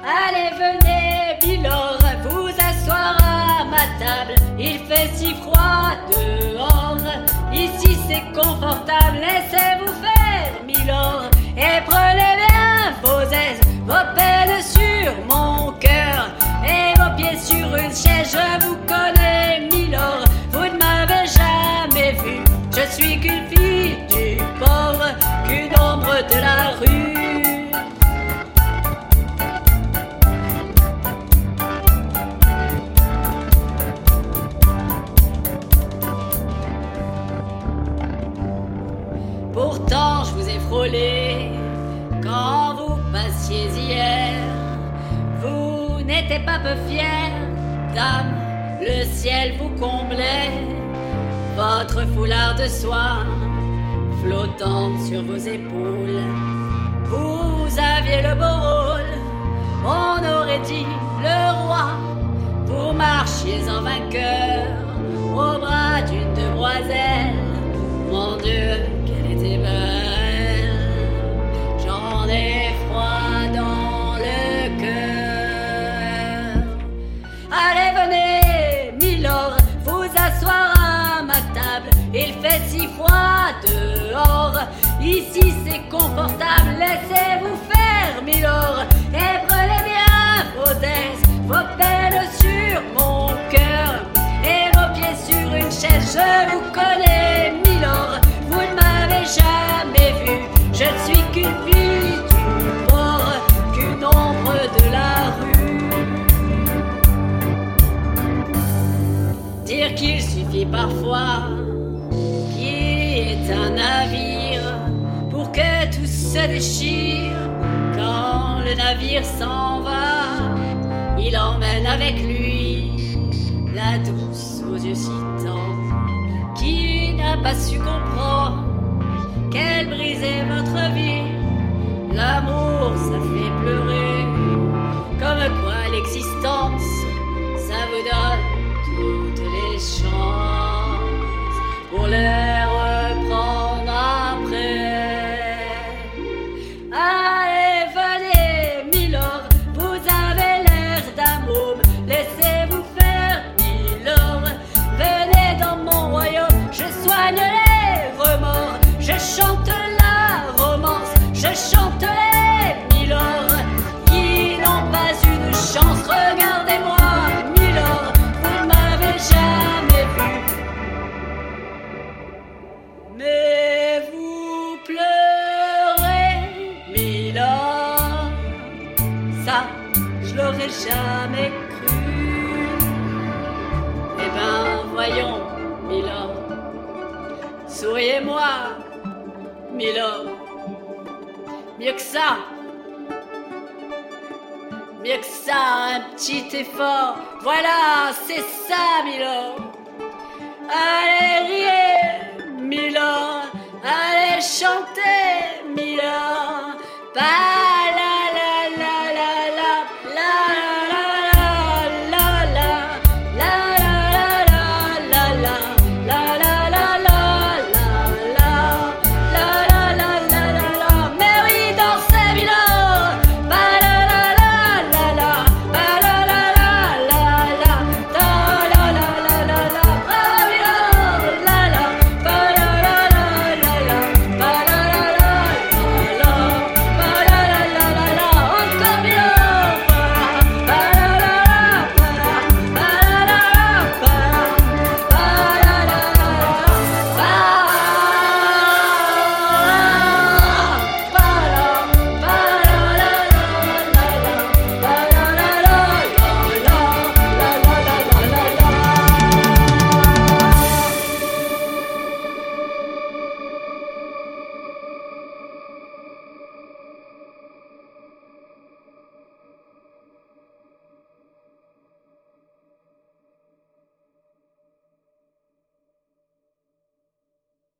Allez, venez, Milord, vous asseoir à ma table. Il fait si froid dehors. Ici c'est confortable, quand vous passiez hier. Vous n'étiez pas peu fière, dame, le ciel vous comblait. Votre foulard de soie flottant sur vos épaules. Vous aviez le beau rôle, on aurait dit le roi. Vous marchiez en vainqueur froid dehors. Ici c'est confortable, laissez-vous faire, Milord. Et prenez bien vos aises, vos déchire. Quand le navire s'en va, il emmène avec lui la douce aux yeux si tendres qui n'a pas su comprendre qu'elle brisait votre vie. L'amour, ça fait pleurer, comme quoi l'existence, ça vous donne toutes les chances pour Allez, venez, Milord, vous avez l'air d'un môme, laissez-vous faire, Milord. Venez dans mon royaume, je soigne les remords, je chante la romance, je chante les Milord. Qui n'ont pas une chance, regardez-moi, Milord, vous ne m'avez jamais vu. Jamais cru. Eh ben, voyons, Milord. Souriez-moi, Milord. Mieux que ça. Mieux que ça, un petit effort. Voilà, c'est ça, Milord. Allez, riez, Milord. Allez. Pas